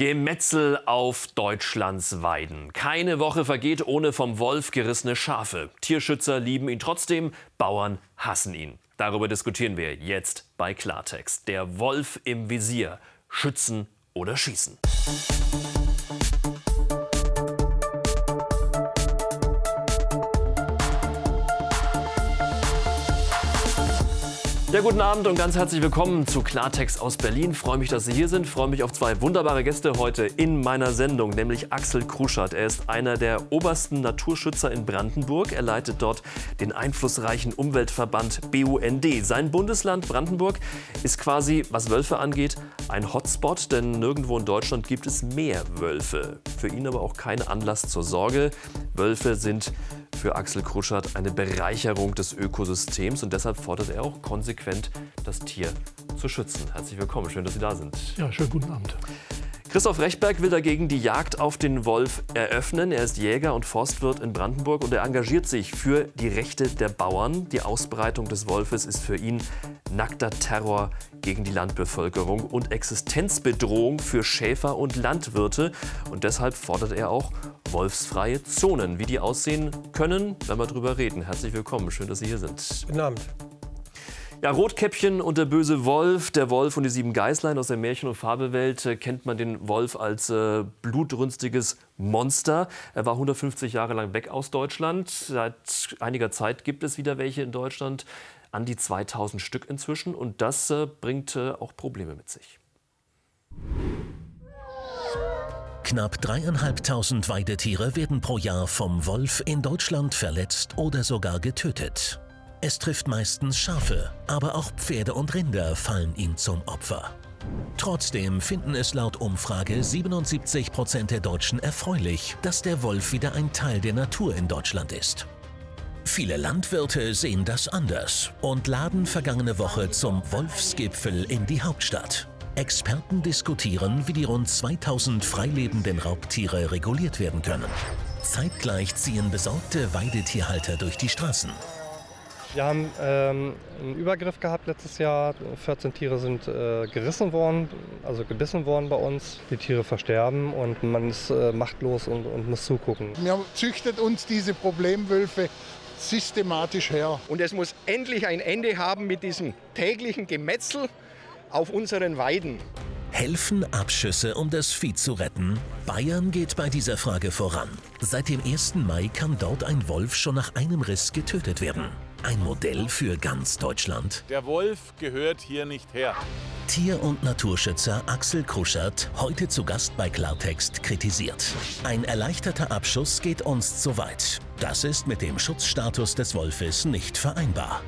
Gemetzel auf Deutschlands Weiden. Keine Woche vergeht ohne vom Wolf gerissene Schafe. Tierschützer lieben ihn trotzdem, Bauern hassen ihn. Darüber diskutieren wir jetzt bei Klartext. Der Wolf im Visier. Schützen oder schießen. Ja, guten Abend und ganz herzlich willkommen zu Klartext aus Berlin. Freue mich, dass Sie hier sind. Freue mich auf zwei wunderbare Gäste heute in meiner Sendung, nämlich Axel Kruschert. Er ist einer der obersten Naturschützer in Brandenburg. Er leitet dort den einflussreichen Umweltverband BUND. Sein Bundesland Brandenburg ist quasi, was Wölfe angeht, ein Hotspot, denn nirgendwo in Deutschland gibt es mehr Wölfe. Für ihn aber auch kein Anlass zur Sorge. Wölfe sind für Axel Kruschert eine Bereicherung des Ökosystems und deshalb fordert er auch konsequent, das Tier zu schützen. Herzlich willkommen, schön, dass Sie da sind. Ja, schönen guten Abend. Christoph Rechberg will dagegen die Jagd auf den Wolf eröffnen. Er ist Jäger und Forstwirt in Brandenburg und er engagiert sich für die Rechte der Bauern. Die Ausbreitung des Wolfes ist für ihn nackter Terror gegen die Landbevölkerung und Existenzbedrohung für Schäfer und Landwirte. Und deshalb fordert er auch wolfsfreie Zonen. Wie die aussehen können, werden wir drüber reden. Herzlich willkommen, schön, dass Sie hier sind. Guten Abend. Ja, Rotkäppchen und der böse Wolf, der Wolf und die sieben Geißlein aus der Märchen- und Fabelwelt äh, kennt man den Wolf als äh, blutrünstiges Monster. Er war 150 Jahre lang weg aus Deutschland. Seit einiger Zeit gibt es wieder welche in Deutschland, an die 2000 Stück inzwischen. Und das äh, bringt äh, auch Probleme mit sich. Knapp dreieinhalbtausend Weidetiere werden pro Jahr vom Wolf in Deutschland verletzt oder sogar getötet. Es trifft meistens Schafe, aber auch Pferde und Rinder fallen ihm zum Opfer. Trotzdem finden es laut Umfrage 77 Prozent der Deutschen erfreulich, dass der Wolf wieder ein Teil der Natur in Deutschland ist. Viele Landwirte sehen das anders und laden vergangene Woche zum Wolfsgipfel in die Hauptstadt. Experten diskutieren, wie die rund 2000 freilebenden Raubtiere reguliert werden können. Zeitgleich ziehen besorgte Weidetierhalter durch die Straßen. Wir haben ähm, einen Übergriff gehabt letztes Jahr. 14 Tiere sind äh, gerissen worden, also gebissen worden bei uns. Die Tiere versterben und man ist äh, machtlos und, und muss zugucken. Mir züchtet uns diese Problemwölfe systematisch her. Und es muss endlich ein Ende haben mit diesem täglichen Gemetzel auf unseren Weiden. Helfen Abschüsse, um das Vieh zu retten? Bayern geht bei dieser Frage voran. Seit dem 1. Mai kann dort ein Wolf schon nach einem Riss getötet werden. Ein Modell für ganz Deutschland. Der Wolf gehört hier nicht her. Tier- und Naturschützer Axel Kruschert, heute zu Gast bei Klartext, kritisiert. Ein erleichterter Abschuss geht uns zu weit. Das ist mit dem Schutzstatus des Wolfes nicht vereinbar.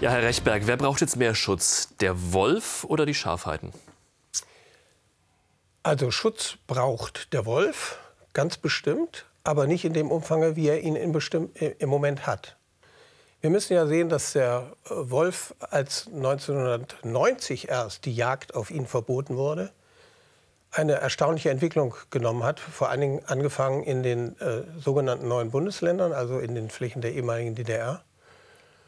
Ja, Herr Rechberg, wer braucht jetzt mehr Schutz? Der Wolf oder die Schafheiten? Also Schutz braucht der Wolf, ganz bestimmt, aber nicht in dem Umfang, wie er ihn bestimmt, im Moment hat. Wir müssen ja sehen, dass der Wolf, als 1990 erst die Jagd auf ihn verboten wurde, eine erstaunliche Entwicklung genommen hat, vor allen Dingen angefangen in den äh, sogenannten neuen Bundesländern, also in den Flächen der ehemaligen DDR.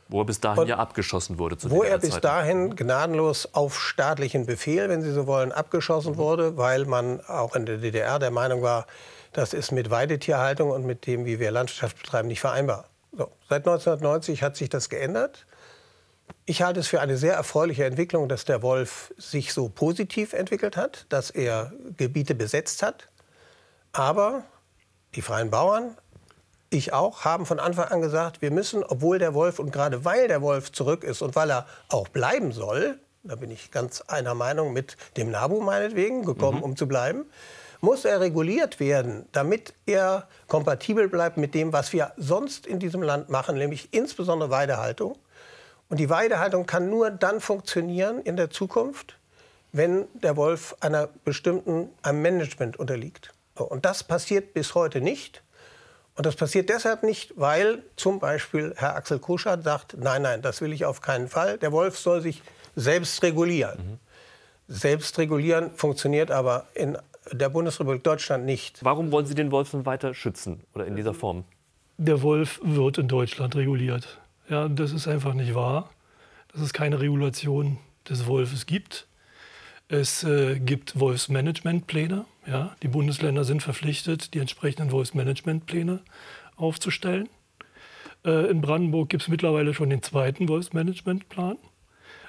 Wo er bis dahin Und ja abgeschossen wurde. wo er bis dahin gnadenlos auf staatlichen Befehl, wenn Sie so wollen, abgeschossen mhm. wurde, weil man auch in der DDR der Meinung war, das ist mit Weidetierhaltung und mit dem, wie wir Landwirtschaft betreiben, nicht vereinbar. So, seit 1990 hat sich das geändert. Ich halte es für eine sehr erfreuliche Entwicklung, dass der Wolf sich so positiv entwickelt hat, dass er Gebiete besetzt hat. Aber die freien Bauern, ich auch, haben von Anfang an gesagt, wir müssen, obwohl der Wolf und gerade weil der Wolf zurück ist und weil er auch bleiben soll, da bin ich ganz einer Meinung mit dem NABU meinetwegen, gekommen, mhm. um zu bleiben, muss er reguliert werden, damit er kompatibel bleibt mit dem, was wir sonst in diesem Land machen, nämlich insbesondere Weidehaltung. Und die Weidehaltung kann nur dann funktionieren in der Zukunft, wenn der Wolf einer bestimmten einem Management unterliegt. Und das passiert bis heute nicht. Und das passiert deshalb nicht, weil zum Beispiel Herr Axel Kuschert sagt, nein, nein, das will ich auf keinen Fall. Der Wolf soll sich selbst regulieren. Mhm. Selbst regulieren funktioniert aber in der Bundesrepublik Deutschland nicht. Warum wollen Sie den Wolf weiter schützen oder in dieser Form? Der Wolf wird in Deutschland reguliert. Ja, das ist einfach nicht wahr, dass es keine Regulation des Wolfes gibt. Es äh, gibt Wolfsmanagementpläne. Ja? Die Bundesländer sind verpflichtet, die entsprechenden Wolfsmanagementpläne aufzustellen. Äh, in Brandenburg gibt es mittlerweile schon den zweiten Wolfsmanagementplan,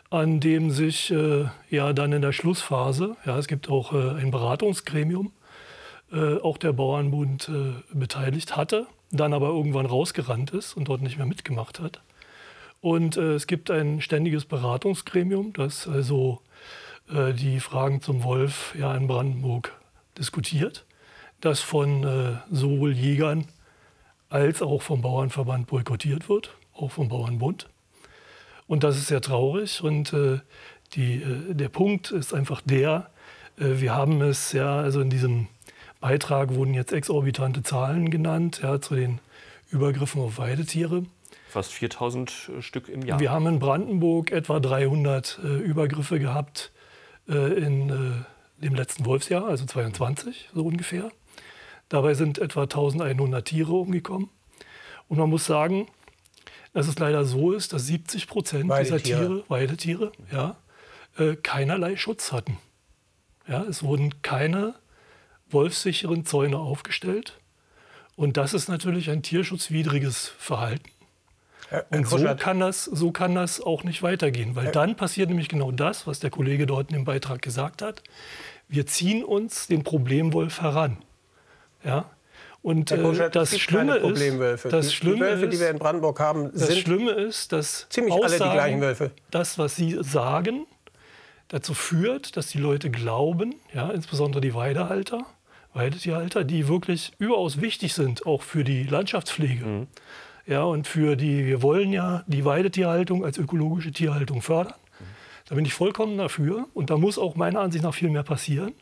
an dem sich äh, ja dann in der Schlussphase, ja, es gibt auch äh, ein Beratungsgremium, äh, auch der Bauernbund äh, beteiligt hatte, dann aber irgendwann rausgerannt ist und dort nicht mehr mitgemacht hat. Und äh, es gibt ein ständiges Beratungsgremium, das also die Fragen zum Wolf ja, in Brandenburg diskutiert, das von sowohl Jägern als auch vom Bauernverband boykottiert wird, auch vom Bauernbund. Und das ist sehr traurig. Und äh, die, äh, der Punkt ist einfach der, äh, wir haben es ja, also in diesem Beitrag wurden jetzt exorbitante Zahlen genannt, ja, zu den Übergriffen auf Weidetiere. Fast 4000 äh, Stück im Jahr. Wir haben in Brandenburg etwa 300 äh, Übergriffe gehabt äh, in dem letzten Wolfsjahr, also 22 so ungefähr. Dabei sind etwa 1100 Tiere umgekommen. Und man muss sagen, dass es leider so ist, dass 70 Prozent dieser Tiere, Weidetiere, ja, äh, keinerlei Schutz hatten. Ja, es wurden keine wolfssicheren Zäune aufgestellt. Und das ist natürlich ein tierschutzwidriges Verhalten. Und so kann, das, so kann das auch nicht weitergehen, weil dann passiert nämlich genau das, was der Kollege dort in dem Beitrag gesagt hat. Wir ziehen uns den Problemwolf heran. Ja? Und äh, das Schlimme ist, das die, Schlimme die Wölfe, ist, die wir in Brandenburg haben, das sind Schlimme ist, dass ziemlich Aussagen, alle die gleichen Wölfe. Das, was Sie sagen, dazu führt, dass die Leute glauben, ja, insbesondere die Weidehalter, Weidetierhalter, die wirklich überaus wichtig sind, auch für die Landschaftspflege. Mhm. Ja, und für die, wir wollen ja die Weidetierhaltung als ökologische Tierhaltung fördern. Da bin ich vollkommen dafür und da muss auch meiner Ansicht nach viel mehr passieren.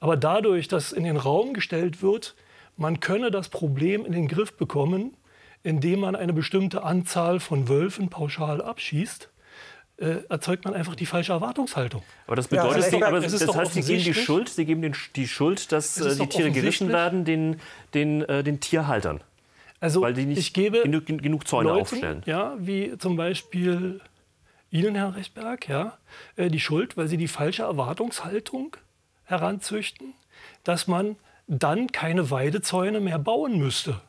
Aber dadurch, dass in den Raum gestellt wird, man könne das Problem in den Griff bekommen, indem man eine bestimmte Anzahl von Wölfen pauschal abschießt, äh, erzeugt man einfach die falsche Erwartungshaltung. Aber das bedeutet, ja, doch, aber das, heißt, Sie geben die Schuld, Sie geben den, die Schuld, dass äh, die Tiere gerissen werden, den, den, äh, den Tierhaltern. Also weil die nicht ich gebe genug, genug Zäune Leuten, aufstellen. Ja, wie zum Beispiel Ihnen, Herr Rechberg, ja, äh, die Schuld, weil Sie die falsche Erwartungshaltung heranzüchten, dass man dann keine Weidezäune mehr bauen müsste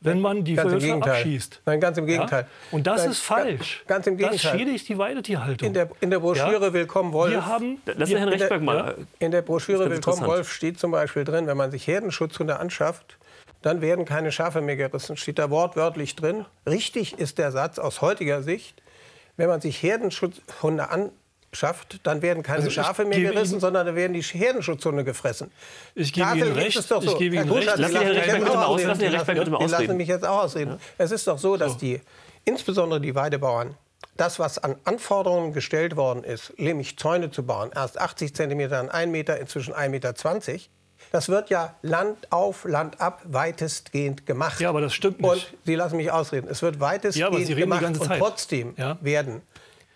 wenn man die ganz Wölfe abschießt. Nein, ganz im Gegenteil. Ja? Und das Nein, ist falsch. Ganz im Gegenteil. Das schädigt die Weidetierhaltung. In der, in der Broschüre ja? Willkommen Wolf. Wir haben, Lass wir, Herrn Rechtberg mal. In der Broschüre Willkommen Wolf steht zum Beispiel drin, wenn man sich Herdenschutzhunde anschafft, dann werden keine Schafe mehr gerissen. Steht da wortwörtlich drin. Richtig ist der Satz aus heutiger Sicht, wenn man sich Herdenschutzhunde an, schafft, dann werden keine also Schafe mehr gerissen, Ihnen, sondern dann werden die Herdenschutzhunde gefressen. Ich gebe Ihnen recht. Ist doch so. Ich gebe Ihnen recht. Lassen Sie bitte mal ausreden. Die lassen mich jetzt auch ausreden. Ja. Es ist doch so, dass die, insbesondere die Weidebauern, das, was an Anforderungen gestellt worden ist, nämlich Zäune zu bauen, erst 80 cm an 1 Meter, inzwischen 1,20 Meter, das wird ja Land auf, Land ab weitestgehend gemacht. Ja, aber das stimmt nicht. Und Sie lassen mich ausreden. Es wird weitestgehend ja, gemacht. Und trotzdem ja? werden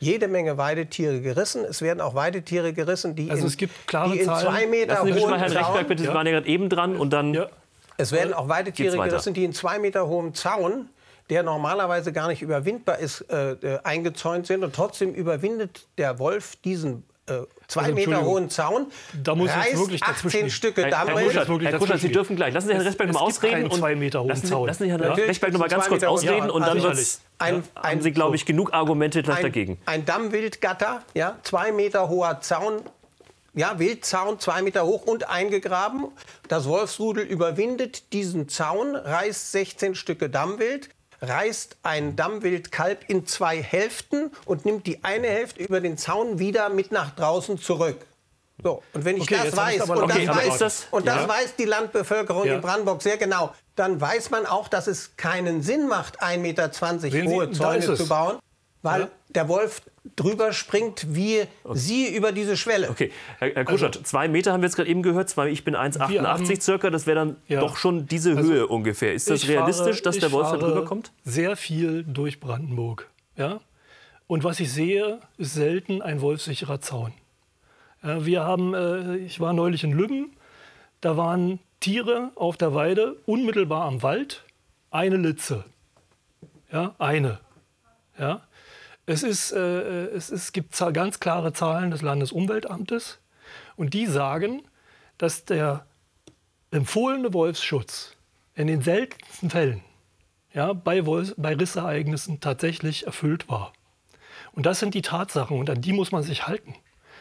jede Menge Weidetiere gerissen. Es werden auch Weidetiere gerissen, die, also in, es gibt klare die in zwei Meter hohen mal Herrn Rechtberg bitte, Sie waren ja gerade eben dran und dann... Ja. Es werden auch Weidetiere gerissen, die in zwei Meter hohem Zaun der normalerweise gar nicht überwindbar ist, äh, äh, eingezäunt sind. Und trotzdem überwindet der Wolf diesen äh, zwei also, Meter hohen Zaun, da muss reißt wirklich 18 Stücke Damm. Herr, Herr, Herr, Herr Kuschert, Sie dürfen gleich. Lassen Sie Herrn Rechtberg noch mal ausreden. Und zwei Meter hohen lassen, Zaun. lassen Sie Herrn Rechtberg noch mal ganz kurz ausreden. und dann wird's, ein, ein, haben Sie, glaube ich, genug Argumente ein, dagegen. Ein Dammwildgatter, ja, zwei Meter hoher Zaun, ja, Wildzaun, zwei Meter hoch und eingegraben. Das Wolfsrudel überwindet diesen Zaun, reißt 16 Stücke Dammwild, reißt ein Dammwildkalb in zwei Hälften und nimmt die eine Hälfte über den Zaun wieder mit nach draußen zurück. So, und wenn ich okay, das weiß, und, okay, das, weiß das, und das ja. weiß die Landbevölkerung ja. in Brandenburg sehr genau, dann weiß man auch, dass es keinen Sinn macht, 1,20 Meter hohe Zäune zu bauen, weil ja. der Wolf drüber springt, wie okay. Sie über diese Schwelle. Okay, Herr, Herr Kuschert, also, zwei Meter haben wir jetzt gerade eben gehört, zwei, ich bin 1,88 circa, das wäre dann ja. doch schon diese also, Höhe ungefähr. Ist das realistisch, fahre, dass der Wolf da drüber kommt? sehr viel durch Brandenburg. Ja? Und was ich sehe, ist selten ein wolfsicherer Zaun. Ja, wir haben, äh, ich war neulich in Lübben, da waren Tiere auf der Weide, unmittelbar am Wald, eine Litze. Ja, eine. Ja. Es, ist, äh, es, es gibt ganz klare Zahlen des Landesumweltamtes. Und die sagen, dass der empfohlene Wolfsschutz in den seltensten Fällen ja, bei, Wolfs bei Rissereignissen tatsächlich erfüllt war. Und das sind die Tatsachen und an die muss man sich halten.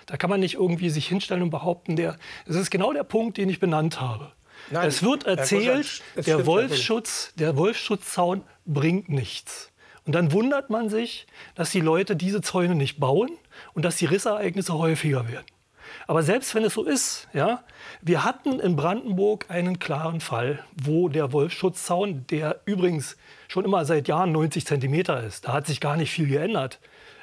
Da kann man nicht irgendwie sich hinstellen und behaupten, der, das ist genau der Punkt, den ich benannt habe. Nein, es wird erzählt, Kuschert, es der Wolfsschutz, der Wolfsschutzzaun bringt nichts. Und dann wundert man sich, dass die Leute diese Zäune nicht bauen und dass die Rissereignisse häufiger werden. Aber selbst wenn es so ist, ja, wir hatten in Brandenburg einen klaren Fall, wo der Wolfsschutzzaun, der übrigens schon immer seit Jahren 90 Zentimeter ist, da hat sich gar nicht viel geändert.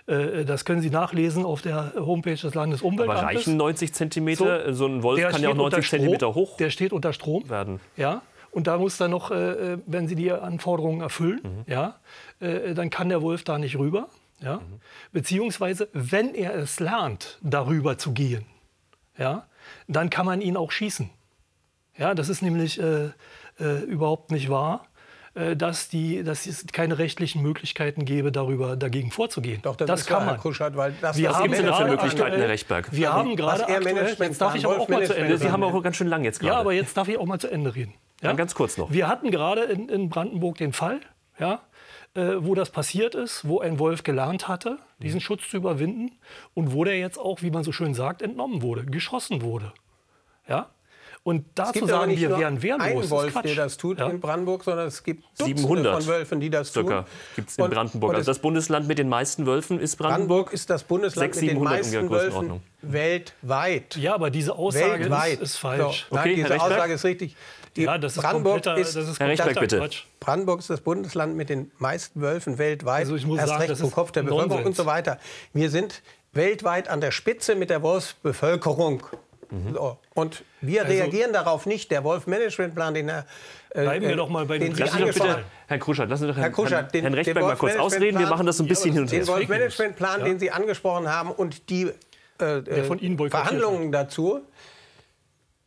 Äh, Das können Sie nachlesen auf der Homepage des Aber Landesumweltamtes. reichen 90 Zentimeter? So, ein Wolf kann ja auch steht unter 90 Zentimeter hoch Der steht unter Strom. werden. Ja. Und da muss dann noch, äh, wenn Sie die Anforderungen erfüllen, Mhm. ja, äh, dann kann der Wolf da nicht rüber. Ja. Mhm. Beziehungsweise, wenn er es lernt, darüber zu gehen, ja, dann kann man ihn auch schießen. Ja, das ist nämlich äh, äh, überhaupt nicht wahr, äh, dass, die, dass es keine rechtlichen Möglichkeiten gäbe, darüber dagegen vorzugehen. Doch, das, das ist kann klar, Herr man. Kuschert, weil das, Wir was haben denn da für gerade Möglichkeiten, aktuell- Herr Rechtberg? Wir haben gerade er aktuell, jetzt darf ich aber auch mal zu Ende Sie haben auch ganz schön lang jetzt gerade. Ja, aber jetzt darf ich auch mal zu Ende reden. Ja? Dann ganz kurz noch. Wir hatten gerade in, in Brandenburg den Fall, ja, äh, wo das passiert ist, wo ein Wolf gelernt hatte, diesen Schutz zu überwinden und wo der jetzt auch, wie man so schön sagt, entnommen wurde, geschossen wurde. Ja? Und dazu sagen wir, nur wären wehrlos. einen ist Wolf, der das tut Ja? in Brandenburg, sondern es gibt Dutzende 700 von Wölfen, die das Circa tun. gibt es in Und- Brandenburg. und Also es- das Bundesland mit den meisten Wölfen ist Brandenburg. Brandenburg ist das Bundesland 600, mit den 700 meisten Wölfen weltweit. Ja, aber diese Aussage weltweit. ist, ist falsch. So, nein, Okay, Herr diese? Aussage ist richtig. Die Ja, das ist Brandenburg ist, das ist Herr Rechtberg, bitte. Brandenburg ist das Bundesland mit den meisten Wölfen weltweit. Also ich muss Erst sagen, recht das pro ist Kopf der Bevölkerung Nonsens. und so weiter. Wir sind weltweit an der Spitze mit der Wolfsbevölkerung. Mhm. So. Und wir Also reagieren darauf nicht. Der Wolf-Management-Plan, den er. äh, Bleiben wir äh, doch mal bei den den Sie Lassen Sie doch angesprochen bitte, Herr Kruschert, lassen Sie doch Herr Herrn, Kuschert, Herrn, den, Herrn den Rechtberg mal kurz ausreden. Wir machen das so ein bisschen hin und Den her. Wolf-Management-Plan, den Sie angesprochen haben und die äh, von Ihnen boykottiert Verhandlungen dazu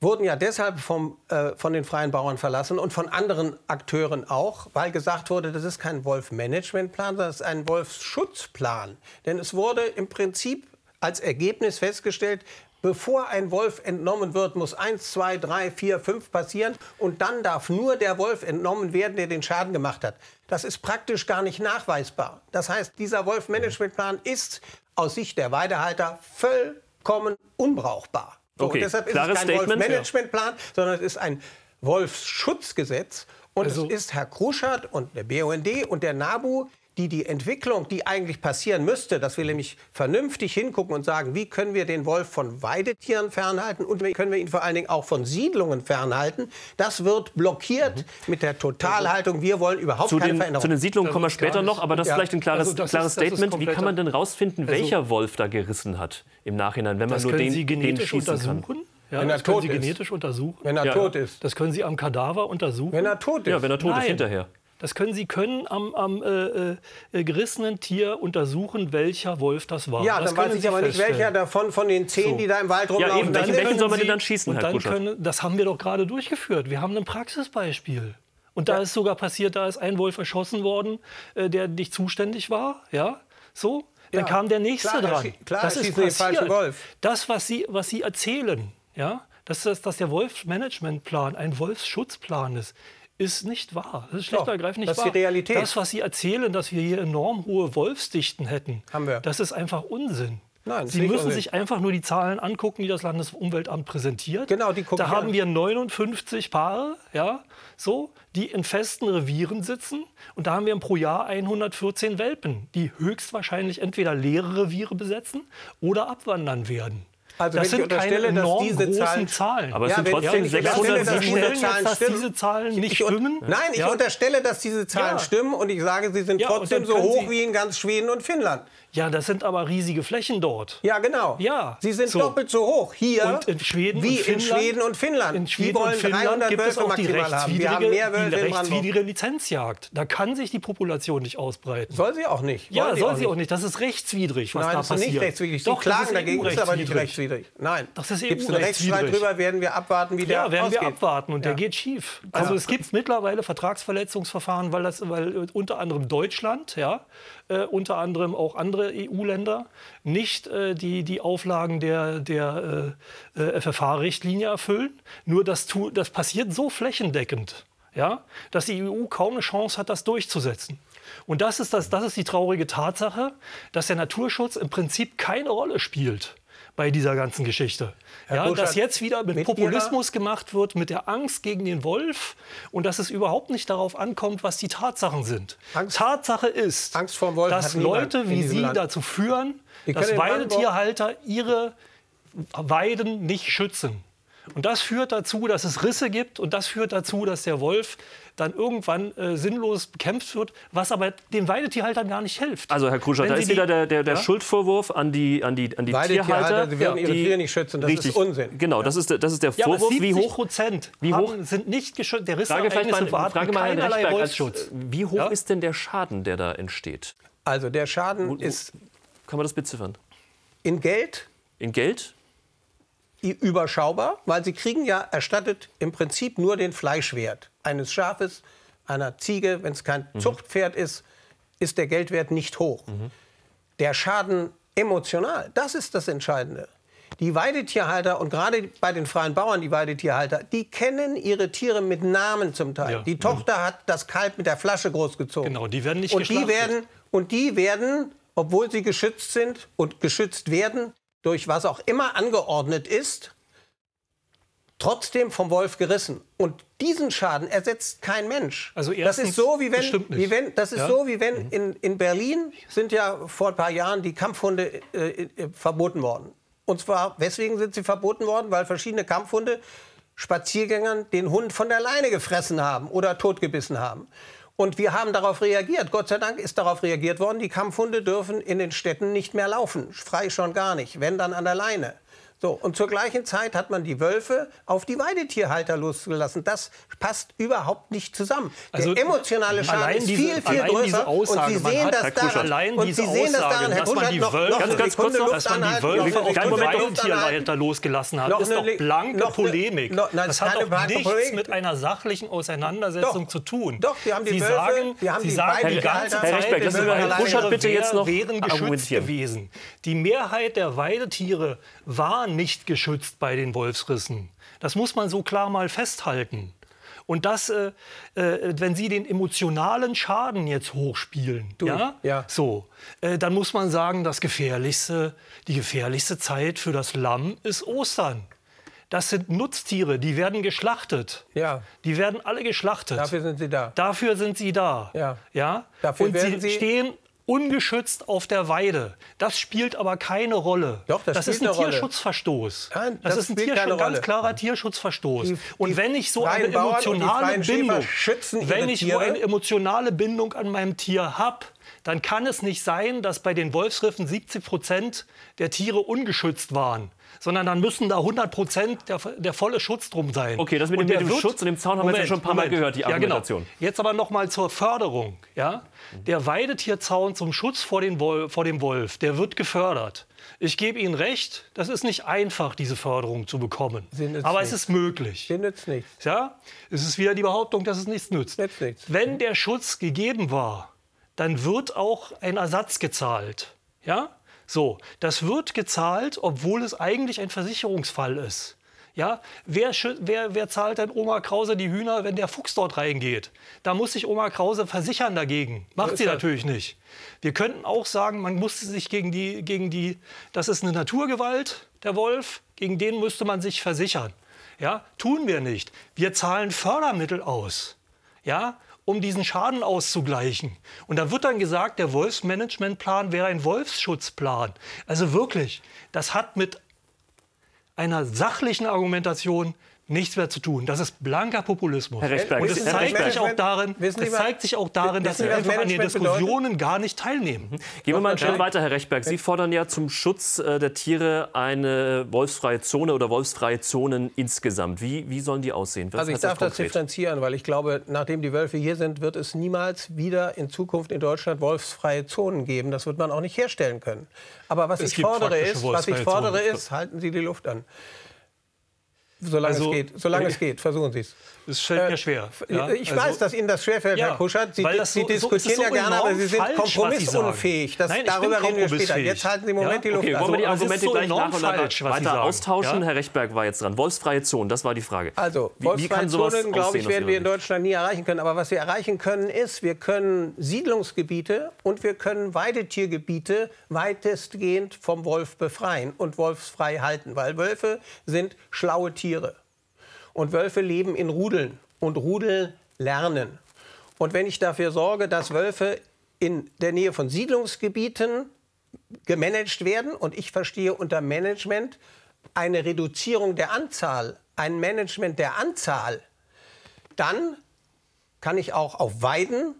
wurden ja deshalb vom, äh, von den freien Bauern verlassen und von anderen Akteuren auch, weil gesagt wurde, das ist kein Wolf-Management-Plan, das ist ein Wolfsschutzplan. Denn es wurde im Prinzip als Ergebnis festgestellt, bevor ein Wolf entnommen wird, muss eins, zwei, drei, vier, fünf passieren und dann darf nur der Wolf entnommen werden, der den Schaden gemacht hat. Das ist praktisch gar nicht nachweisbar. Das heißt, dieser Wolf-Management-Plan ist aus Sicht der Weidehalter vollkommen unbrauchbar. So, Okay, deshalb ist klares es kein Statement. Wolf-Management-Plan, sondern es ist ein Wolfsschutzgesetz. Und Also- es ist Herr Kruschert und der BUND und der NABU, die die Entwicklung, die eigentlich passieren müsste, dass wir nämlich vernünftig hingucken und sagen, wie können wir den Wolf von Weidetieren fernhalten und wie können wir ihn vor allen Dingen auch von Siedlungen fernhalten, das wird blockiert mit der Totalhaltung, wir wollen überhaupt Zu keine den, Veränderung. zu den Siedlungen Das kommen wir ist später noch, aber das ist Ja, vielleicht ein klares, also klares ist- ist Statement. Wie kann man denn rausfinden, Also- welcher Wolf da gerissen hat im Nachhinein, wenn man nur den, Sie den genetisch schießen kann? untersuchen. Ja, Wenn er das können tot Sie ist. genetisch untersuchen. Wenn er Ja. tot ist. Das können Sie am Kadaver untersuchen. Wenn er tot ist. Ja, wenn er tot ist, Nein. hinterher. Das können Sie können am, am äh, äh, gerissenen Tier untersuchen, welcher Wolf das war. ja, das dann weiß können ich Sie aber nicht, welcher davon von den zehn, So. die da im Wald Ja, rumlaufen, eben, das welchen- ist. welchen soll man können denn dann schießen, und Herr dann können, Das haben wir doch gerade durchgeführt. Wir haben ein Praxisbeispiel. Und da ist sogar passiert, da ist ein Wolf erschossen worden, äh, der nicht zuständig war. Ja, so. Dann Ja, kam der nächste klar, dran. klar, das ist schießt den passiert. falschen Wolf. Das, was Sie, was Sie erzählen, ja, dass, das, dass der Wolfsmanagementplan ein Wolfsschutzplan ist, ist nicht wahr. Das ist schlicht und ergreifend nicht das ist wahr. die Realität. Das, was Sie erzählen, dass wir hier enorm hohe Wolfsdichten hätten, Haben wir. das ist einfach Unsinn. Nein, Sie müssen Unsinn. sich einfach nur die Zahlen angucken, die das Landesumweltamt präsentiert. Genau, die gucken Da haben an. wir 59 Paare, ja, so, die in festen Revieren sitzen. Und da haben wir pro Jahr 114 Welpen, die höchstwahrscheinlich entweder leere Reviere besetzen oder abwandern werden. Also das wenn ich sind keine unterstelle, dass enorm diese großen Zahlen- Zahlen. Aber es sind wenn- trotzdem wenn ich unterstelle, 600, dass Sie diese 700. stellen jetzt, Zahlen dass stimmen. diese Zahlen nicht Ich stimmen. Nein, ich Ja. unterstelle, dass diese Zahlen Ja. stimmen und ich sage, sie sind Ja, trotzdem so hoch wie in ganz Schweden und Finnland. Ja, das sind aber riesige Flächen dort. Ja, genau. Ja, Sie sind so. doppelt so hoch hier Und in Schweden wie und in Finnland- Schweden und Finnland. In Schweden die wollen und Finnland 300 gibt es Wölfe auch die haben. Rechtswidrige, haben mehr die Wölfe in Brandenburg. rechtswidrige Lizenzjagd. Da kann sich die Population nicht ausbreiten. Soll sie auch nicht. ja, Wollen die soll sie auch nicht. Das ist rechtswidrig, was Nein, da das ist passiert. nicht rechtswidrig. Doch, die klagen ist dagegen, ist aber nicht rechtswidrig. Nein. Das ist Gibt es einen Rechtsstreit drüber, werden wir abwarten, wie der Ja, werden ausgeht. wir abwarten und Ja. der geht schief. Also es gibt mittlerweile Vertragsverletzungsverfahren, weil das, weil unter anderem Deutschland ja, äh, unter anderem auch andere EU-Länder, nicht äh, die, die Auflagen der, der äh, äh FFH-Richtlinie erfüllen. Nur das, das passiert so flächendeckend, ja, dass die EU kaum eine Chance hat, das durchzusetzen. Und das ist, das, das ist die traurige Tatsache, dass der Naturschutz im Prinzip keine Rolle spielt bei dieser ganzen Geschichte. ja, dass jetzt wieder mit, mit Populismus gemacht wird, mit der Angst gegen den Wolf und dass es überhaupt nicht darauf ankommt, was die Tatsachen sind. Angst, Tatsache ist, dass Leute wie Sie dazu führen, dass Weidetierhalter ihre Weiden nicht schützen. Und das führt dazu, dass es Risse gibt und das führt dazu, dass der Wolf dann irgendwann äh, sinnlos bekämpft wird, was aber den Weidetierhaltern gar nicht hilft. Also Herr Kruscher, da ist wieder der, der, der ja? Schuldvorwurf an die, an die, an die Tierhalter. Sie werden ihre Tiere nicht schützen, das richtig, ist Unsinn. Genau, ja. das, ist, das ist der Vorwurf. Ja, wie hoch Prozent wie hoch, sind nicht geschützt. Der Frage vielleicht mal, Frage mal Herrn Rechtberg, als, wie hoch ist denn der Schaden, der da entsteht? Also der Schaden wo, wo, ist... Kann man das beziffern? In Geld? In Geld? Überschaubar, weil sie kriegen ja erstattet im Prinzip nur den Fleischwert eines Schafes, einer Ziege. Wenn es kein mhm. Zuchtpferd ist, ist der Geldwert nicht hoch. Mhm. Der Schaden emotional, das ist das Entscheidende. Die Weidetierhalter und gerade bei den freien Bauern, die Weidetierhalter, die kennen ihre Tiere mit Namen zum Teil. Ja. Die Tochter mhm. hat das Kalb mit der Flasche großgezogen. Genau, die werden nicht und die werden Und die werden, obwohl sie geschützt sind und geschützt werden, durch was auch immer angeordnet ist, trotzdem vom Wolf gerissen. Und diesen Schaden ersetzt kein Mensch. Also das ist so wie wenn, wie wenn das ist ja? so wie wenn mhm. in, in Berlin sind ja vor ein paar Jahren die Kampfhunde äh, äh, verboten worden. Und zwar weswegen sind sie verboten worden, weil verschiedene Kampfhunde Spaziergängern den Hund von der Leine gefressen haben oder totgebissen haben. Und wir haben darauf reagiert. Gott sei Dank ist darauf reagiert worden. Die Kampfhunde dürfen in den Städten nicht mehr laufen. Frei schon gar nicht. Wenn dann an der Leine. So, und zur gleichen Zeit hat man die Wölfe auf die Weidetierhalter losgelassen. Das passt überhaupt nicht zusammen. Also, der emotionale Schaden ist viel, viel größer. Aussage, und Sie sehen das daran. Allein und Sie sehen das daran, Herr dass man die Wölfe, noch, ganz, ganz kurz noch, dass man die Wölfe auf die Weidetierhalter losgelassen hat, ist doch blanke noch, Polemik. Noch, nein, das hat doch nichts Polemik. mit einer sachlichen Auseinandersetzung doch, zu tun. Doch, die haben die Sie Wölfe, sagen, die, haben Sie sagen die ganze Zeit, Herr Rechtberg, Herr bitte jetzt noch wären geschützt gewesen. Die Mehrheit der Weidetiere war nicht geschützt bei den Wolfsrissen. Das muss man so klar mal festhalten. Und das, äh, äh, wenn Sie den emotionalen Schaden jetzt hochspielen, du, ja? ja, so, äh, dann muss man sagen, das gefährlichste, die gefährlichste Zeit für das Lamm ist Ostern. Das sind Nutztiere, die werden geschlachtet. Ja. Die werden alle geschlachtet. Dafür sind sie da. Dafür sind sie da. Ja. ja? Dafür Und sie, sie stehen ungeschützt auf der Weide. Das spielt aber keine Rolle. Doch, das, das ist ein Tierschutzverstoß. Nein, das, das ist ein Tier, ganz klarer Tierschutzverstoß. Die, und wenn ich so eine emotionale Bindung, wenn ich so eine emotionale Bindung an meinem Tier habe, dann kann es nicht sein, dass bei den Wolfsriffen 70 Prozent der Tiere ungeschützt waren sondern dann müssen da 100 Prozent der, der volle Schutz drum sein. Okay, das mit dem, mit dem Schutz und dem Zaun haben Moment, wir jetzt schon ein paar Moment. Mal gehört, die Argumentation. Ja, genau. Jetzt aber noch mal zur Förderung. Ja? Der Weidetierzaun zum Schutz vor, den Wolf, vor dem Wolf, der wird gefördert. Ich gebe Ihnen recht, das ist nicht einfach, diese Förderung zu bekommen. Aber es ist möglich. Sie nützt nichts. Ja? Es ist wieder die Behauptung, dass es nichts nützt. nützt nichts. Wenn der Schutz gegeben war, dann wird auch ein Ersatz gezahlt. Ja? So, das wird gezahlt, obwohl es eigentlich ein Versicherungsfall ist. Ja, wer, wer, wer zahlt denn Oma Krause die Hühner, wenn der Fuchs dort reingeht? Da muss sich Oma Krause versichern dagegen. Macht sie natürlich nicht. Wir könnten auch sagen, man musste sich gegen die, gegen die, das ist eine Naturgewalt, der Wolf, gegen den müsste man sich versichern. Ja, tun wir nicht. Wir zahlen Fördermittel aus. Ja, um diesen Schaden auszugleichen. Und da wird dann gesagt, der Wolfsmanagementplan wäre ein Wolfsschutzplan. Also wirklich, das hat mit einer sachlichen Argumentation nichts mehr zu tun. Das ist blanker Populismus. Herr Rechtberg, und es zeigt, sich auch darin, das zeigt sich auch darin, dass Sie einfach an den Diskussionen bedeutet? gar nicht teilnehmen. Gehen wir mal einen Schritt weiter, Herr Rechtberg. Sie fordern ja zum Schutz äh, der Tiere eine wolfsfreie Zone oder wolfsfreie Zonen insgesamt. Wie, wie sollen die aussehen? Was also ich darf das, das differenzieren, weil ich glaube, nachdem die Wölfe hier sind, wird es niemals wieder in Zukunft in Deutschland wolfsfreie Zonen geben. Das wird man auch nicht herstellen können. Aber was es ich fordere ist, was ich fordere ist, halten Sie die Luft an solange Also, es geht. Solange äh, es geht, versuchen Sie es. Es fällt mir schwer. ja. Ich Also- weiß, dass Ihnen das schwerfällt, Ja, Herr Kuschert. Sie, weil das so- Sie diskutieren so ja gerne, aber enorm Sie sind falsch, kompromissunfähig. Das. Nein, darüber reden wir später. Jetzt halten Sie im Moment Ja? die Luft Okay, an. wollen wir die Also, Argumente gleich enorm nach und nach falsch, weiter austauschen? Ja? Herr Rechtberg war jetzt dran. Wolfsfreie Zonen, das war die Frage. Also, Wie- wie kann sowas Wolfsfreie glaube ich, werden wir in? Deutschland nie erreichen können. Aber was wir erreichen können, ist, wir können Siedlungsgebiete und wir können Weidetiergebiete weitestgehend vom Wolf befreien und wolfsfrei halten. Weil Wölfe sind schlaue Tiere. Und Wölfe leben in Rudeln. Und Rudel lernen. Und wenn ich dafür sorge, dass Wölfe in der Nähe von Siedlungsgebieten gemanagt werden und ich verstehe unter Management eine Reduzierung der Anzahl, ein Management der Anzahl, dann kann ich auch auf Weiden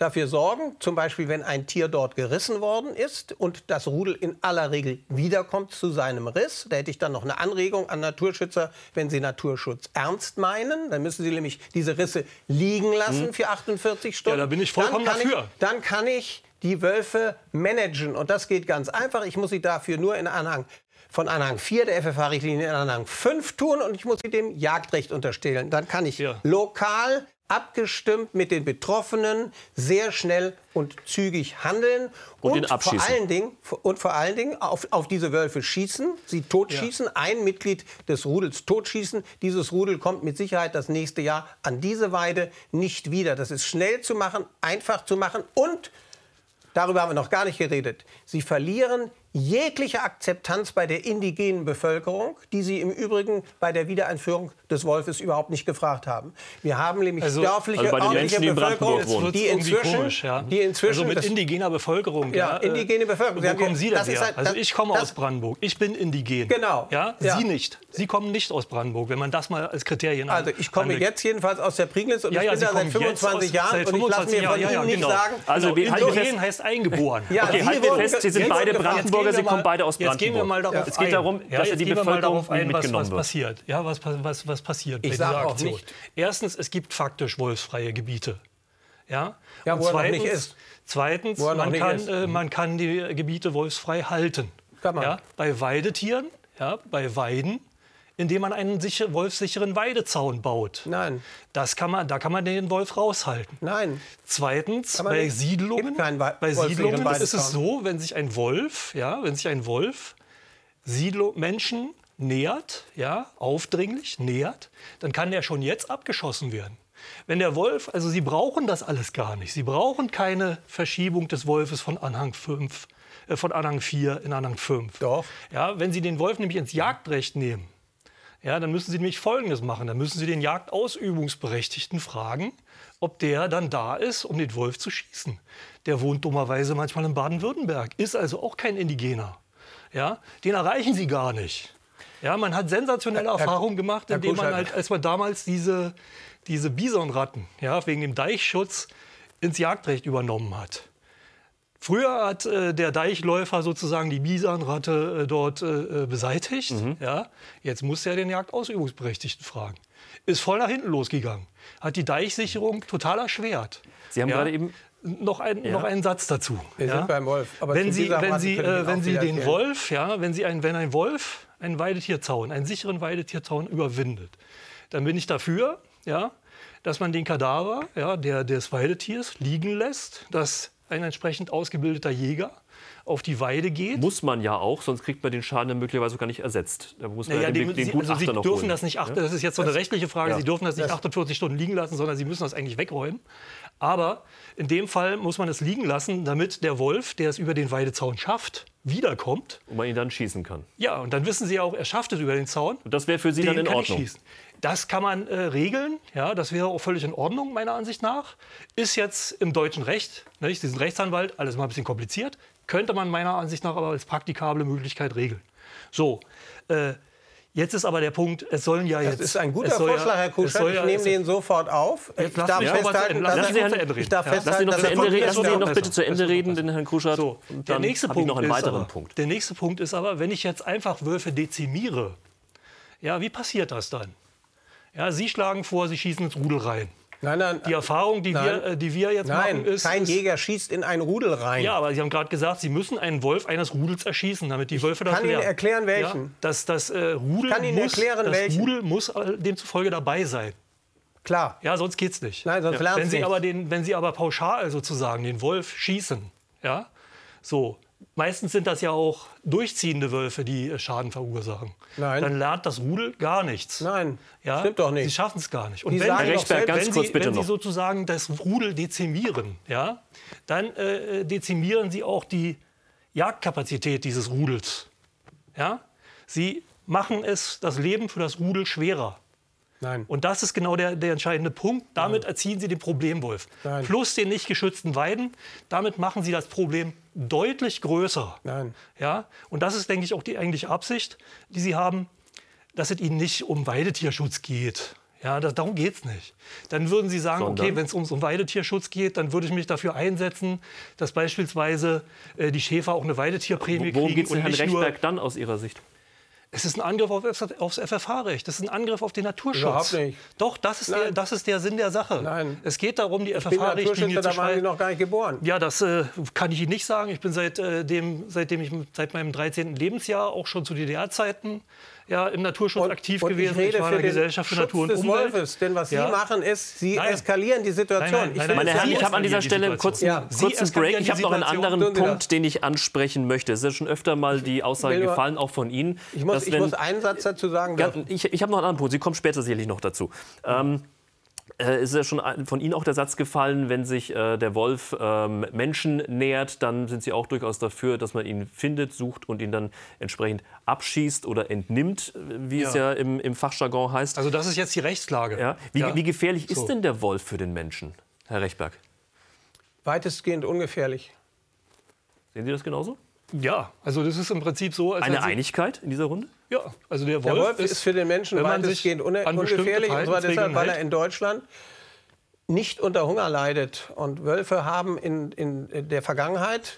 dafür sorgen, zum Beispiel wenn ein Tier dort gerissen worden ist und das Rudel in aller Regel wiederkommt zu seinem Riss. Da hätte ich dann noch eine Anregung an Naturschützer, wenn sie Naturschutz ernst meinen, dann müssen sie nämlich diese Risse liegen lassen für 48 Stunden. da bin ich vollkommen dann kann dafür. Ich, dann kann ich die Wölfe managen und das geht ganz einfach. Ich muss sie dafür nur in Anhang von Anhang 4 der FFH-Richtlinie in Anhang 5 tun und ich muss sie dem Jagdrecht unterstellen. Dann kann ich Ja. lokal abgestimmt mit den Betroffenen sehr schnell und zügig handeln Und ihn vor allen Dingen und vor allen Dingen auf, auf diese Wölfe schießen, sie totschießen, ein Mitglied des Rudels totschießen. Dieses Rudel kommt mit Sicherheit das nächste Jahr an diese Weide nicht wieder. Das ist schnell zu machen, einfach zu machen und darüber haben wir noch gar nicht geredet. Sie verlieren jegliche Akzeptanz bei der indigenen Bevölkerung, die sie im Übrigen bei der Wiedereinführung des Wolfes überhaupt nicht gefragt haben. Wir haben nämlich Also- dörfliche, also bei den ordentliche Menschen, Bevölkerung, Brandenburg die inzwischen, komisch, ja. die inzwischen also mit das- indigener Bevölkerung. Ja, äh, indigene Bevölkerung. Wo haben kommen Sie denn her? ein- also ich komme das- aus Brandenburg. Ich bin indigen. Genau. Ja? Ja. Sie nicht. Sie kommen nicht aus Brandenburg, wenn man das mal als Kriterien Also ich komme anlegt. jetzt jedenfalls aus der Prignitz und Ja, ich ja, bin Sie da seit kommen jetzt 25 aus- Jahren seit und ich lasse 25 mir von ja, Ihnen ja, nicht genau. sagen, Also halten indigen heißt eingeboren. Ja, Okay, Sie halten wir wurden fest, Sie sind beide wurden Jetzt Sie wir kommen mal- beide aus Jetzt gehen wir mal Brandenburg. darauf Es geht ein. darum, ja, dass jetzt die mal Bevölkerung ein, was, mitgenommen was wird. passiert. Ja, was, was, was passiert bei Ich dieser sag auch Aktion. nicht. Erstens, es gibt faktisch wolfsfreie Gebiete. Ja, Ja, Und wo er noch zweitens, nicht ist. Zweitens, man kann, äh, man kann die Gebiete wolfsfrei halten. Kann man. Ja, bei Weidetieren, ja, bei Weiden, indem man einen sicher, wolfsicheren Weidezaun baut. Nein, Das kann man, da kann man den Wolf raushalten. nein. Zweitens, bei. Siedlungen, bei Siedlungen ist es so, wenn sich ein Wolf, ja, wenn sich ein Wolf Siedlung, Menschen nähert, ja, aufdringlich nähert, dann kann der schon jetzt abgeschossen werden. Wenn der Wolf, also Sie brauchen das alles gar nicht. Sie brauchen keine Verschiebung des Wolfes von Anhang 5, äh, von Anhang 4 in Anhang 5. Doch. Ja, wenn Sie den Wolf nämlich ins Jagdrecht nehmen, ja, dann müssen Sie nämlich Folgendes machen. Dann müssen Sie den Jagdausübungsberechtigten fragen, ob der dann da ist, um den Wolf zu schießen. Der wohnt dummerweise manchmal in Baden-Württemberg, ist also auch kein Indigener. Ja, den erreichen Sie gar nicht. Ja, man hat sensationelle Herr- Erfahrungen gemacht, indem man halt, als man damals diese, diese Bisonratten, ja, wegen dem Deichschutz ins Jagdrecht übernommen hat. Früher hat äh, der Deichläufer sozusagen die Bisonratte äh, dort äh, äh, beseitigt. Mhm. Ja? Jetzt muss er den Jagdausübungsberechtigten fragen. Ist voll nach hinten losgegangen. Hat die Deichsicherung total erschwert. Sie haben Ja? gerade eben noch, ein, noch einen Satz dazu. Wir ja? sind beim Wolf. Aber wenn Sie, wenn Sie, äh, wenn Sie den. Wolf, ja, wenn Sie ein, wenn ein Wolf einen Weidetierzaun, einen sicheren Weidetierzaun überwindet, dann bin ich dafür, ja, dass man den Kadaver ja, der, des Weidetiers liegen lässt, dass ein entsprechend ausgebildeter Jäger auf die Weide geht. muss man ja auch, sonst kriegt man den Schaden dann möglicherweise gar nicht ersetzt. Da muss man Naja, ja den, den, den Sie, Gutachter also Sie noch dürfen holen. das nicht, acht, das ist jetzt so eine rechtliche Frage, ja. Sie dürfen das nicht Das- 48 Stunden liegen lassen, sondern Sie müssen das eigentlich wegräumen. Aber in dem Fall muss man es liegen lassen, damit der Wolf, der es über den Weidezaun schafft, wiederkommt. Und man ihn dann schießen kann. Ja, und dann wissen Sie auch, er schafft es über den Zaun. Und das wäre für Sie den dann in kann Ordnung. Das kann man äh, regeln, ja, das wäre auch völlig in Ordnung, meiner Ansicht nach. Ist jetzt im deutschen Recht, nicht? Sie sind Rechtsanwalt, alles mal ein bisschen kompliziert, könnte man meiner Ansicht nach aber als praktikable Möglichkeit regeln. So, äh, jetzt ist aber der Punkt, es sollen ja jetzt... Das ist ein guter soll ja- Vorschlag, Herr soll Ich ja- nehme den sofort auf. Ich darf zu festhalten, dass lassen Sie Ende ich darf. Ja. Lassen Sie, festhalten, noch Ende lassen Sie ihn noch bitte zu Ende reden, besser. den Herrn Kruschert. So, der nächste Punkt noch einen weiteren aber, Punkt. Der nächste Punkt ist aber, wenn ich jetzt einfach Wölfe dezimiere, ja, wie passiert das dann? Ja, Sie schlagen vor, Sie schießen ins Rudel rein. Nein, nein, Die Erfahrung, die, nein. wir, äh, die wir jetzt Nein, machen, ist. kein Jäger schießt in ein Rudel rein. ja, aber Sie haben gerade gesagt, Sie müssen einen Wolf eines Rudels erschießen, damit die Wölfe das kann Ihnen lernen. erklären, welchen. Ja, das das äh, Rudel Kann Ihnen muss, erklären, das welchen. Rudel muss demzufolge dabei sein. Klar. Ja, sonst geht's nicht. Nein, sonst lernt's wenn Sie nicht. aber den, wenn Sie aber pauschal sozusagen den Wolf schießen, ja, so. Meistens sind das ja auch durchziehende Wölfe, die äh, Schaden verursachen. Nein. Dann lernt das Rudel gar nichts. Nein, Ja? stimmt doch nicht. Sie schaffen es gar nicht. Und Die wenn, sagen Herr doch Rechberg, selbst, ganz wenn kurz Sie, bitte wenn noch. Sie sozusagen das Rudel dezimieren, ja, dann äh, dezimieren Sie auch die Jagdkapazität dieses Rudels. Ja? Sie machen es das Leben für das Rudel schwerer. Nein. Und das ist genau der, der entscheidende Punkt. Damit erziehen Sie den Problemwolf. Nein. Plus den nicht geschützten Weiden. Damit machen Sie das Problem deutlich größer. Nein. Ja? Und das ist, denke ich, auch die eigentliche Absicht, die Sie haben, dass es Ihnen nicht um Weidetierschutz geht. Ja, das, darum geht es nicht. Dann würden Sie sagen, Sondern? okay, wenn es ums um Weidetierschutz geht, dann würde ich mich dafür einsetzen, dass beispielsweise äh, die Schäfer auch eine Weidetierprämie Worum kriegen. geht es Herrn nur, Rechberg dann aus Ihrer Sicht? Es ist ein Angriff auf, aufs FFH-Recht. Das ist ein Angriff auf den Naturschutz. Überhaupt nicht. Doch, das ist, der, das ist der Sinn der Sache. Nein. Es geht darum, die FFH-Richtlinie zu da waren Sie schreiben. noch gar nicht geboren. Ja, das äh, kann ich Ihnen nicht sagen. Ich bin seit, äh, dem, seitdem ich seit meinem 13. Lebensjahr auch schon zu DDR-Zeiten ja, im Naturschutz aktiv und gewesen. Ich rede war für in der den Gesellschaft für Schutz Natur und des Umwelt. Wolfes. Denn was Ja. Sie machen, ist, Sie Nein. eskalieren die Situation. Nein, nein, Ich Meine Herren, ich habe an dieser Stelle einen kurzen, Situation. Ja. Kurzen Break. Ich habe noch einen anderen Punkt, den ich ansprechen möchte. Es ist ja schon öfter mal die Aussage gefallen, auch von Ihnen. Ich muss, dass ich wenn- muss einen Satz dazu sagen. Ja, ich ich habe noch einen anderen Punkt. Sie kommen später sicherlich noch dazu. Ähm, äh, ist ja schon von Ihnen auch der Satz gefallen, wenn sich äh, der Wolf ähm, Menschen nähert, dann sind Sie auch durchaus dafür, dass man ihn findet, sucht und ihn dann entsprechend abschießt oder entnimmt, äh, wie es ja Ja. im, im Fachjargon heißt. Also das ist jetzt die Rechtslage. ja. Wie, Ja. wie gefährlich So. ist denn der Wolf für den Menschen, Herr Rechberg? Weitestgehend ungefährlich. Sehen Sie das genauso? Ja, also das ist im Prinzip so, als Eine Einigkeit in dieser Runde? Ja, also der Der Wolf, Wolf ist für den Menschen weitestgehend un ungefährlich. Und zwar deshalb, weil er in Deutschland nicht unter Hunger leidet. Und Wölfe haben in, in der Vergangenheit,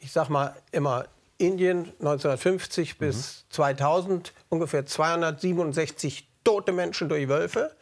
ich sag mal immer Indien 1950 bis 2000, ungefähr 267 tote Menschen durch Wölfe.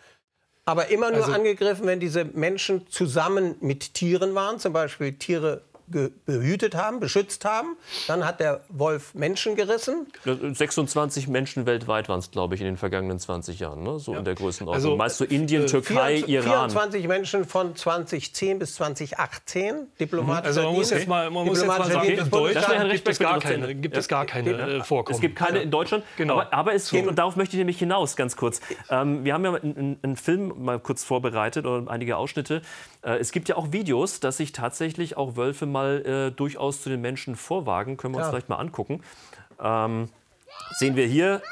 Aber immer nur Also- angegriffen, wenn diese Menschen zusammen mit Tieren waren, zum Beispiel Tiere behütet haben, beschützt haben. Dann hat der Wolf Menschen gerissen. 26 Menschen weltweit waren es, glaube ich, in den vergangenen 20 Jahren. Ne? So in der Größenordnung. Also, Meist so Indien, Türkei, 24 Iran. 24 Menschen von 2010 bis 2018 diplomatisch. Also man muss jetzt mal, man muss jetzt mal sagen, in Das Deutschland gibt es gar keine, gibt Ja. es gar keine äh, Vorkommen. Es gibt keine in Deutschland, Genau. aber, aber es gibt, und darauf möchte ich nämlich hinaus, ganz kurz. Ähm, wir haben ja einen, einen Film mal kurz vorbereitet oder einige Ausschnitte. Äh, es gibt ja auch Videos, dass sich tatsächlich auch Wölfe mal äh, durchaus zu den Menschen vorwagen. Können wir uns vielleicht mal angucken. Ähm, sehen wir hier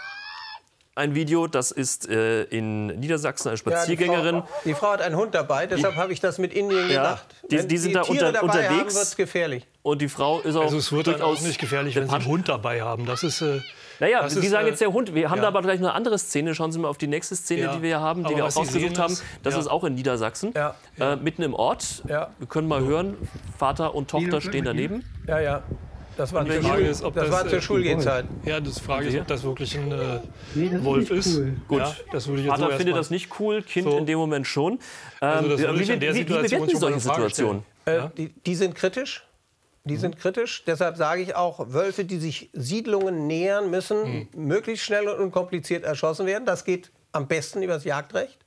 ein Video, das ist äh, in Niedersachsen eine Ja, die, Spaziergängerin. Frau, die Frau hat einen Hund dabei, deshalb habe ich das mit Indien Ja, gedacht. die- die sind da Tiere unter- dabei haben, unterwegs. es gefährlich. Und die Frau ist auch also es wird dann durchaus auch nicht gefährlich, wenn Sie einen Hund dabei haben. Das ist, äh, Naja, das Sie ist, sagen äh, jetzt der Hund. Wir haben ja. da aber gleich eine andere Szene. Schauen Sie mal auf die nächste Szene, Ja. die wir hier haben, die Aber wir auch rausgesucht haben. Das ja. ist auch in Niedersachsen, Ja. Äh, mitten im Ort. Ja. Wir können mal hören, Vater und Tochter stehen daneben. Ja, ja. Das war, zur, die Frage Schul ist, ob das das, war zur äh, Schulgehzeit. ja, das Frage ist, ob das wirklich ein äh, Wolf ist. Gut. Ja, das würde ich jetzt Vater so findet das nicht cool, Kind So. in dem Moment schon. Also Ähm, das würde wie, ich in der wie, wie Situation bewerten Sie schon mal solche Situationen? Äh, die, die sind kritisch. Die sind kritisch. Deshalb sage ich auch, Wölfe, die sich Siedlungen nähern, müssen möglichst schnell und unkompliziert erschossen werden. Das geht am besten über das Jagdrecht.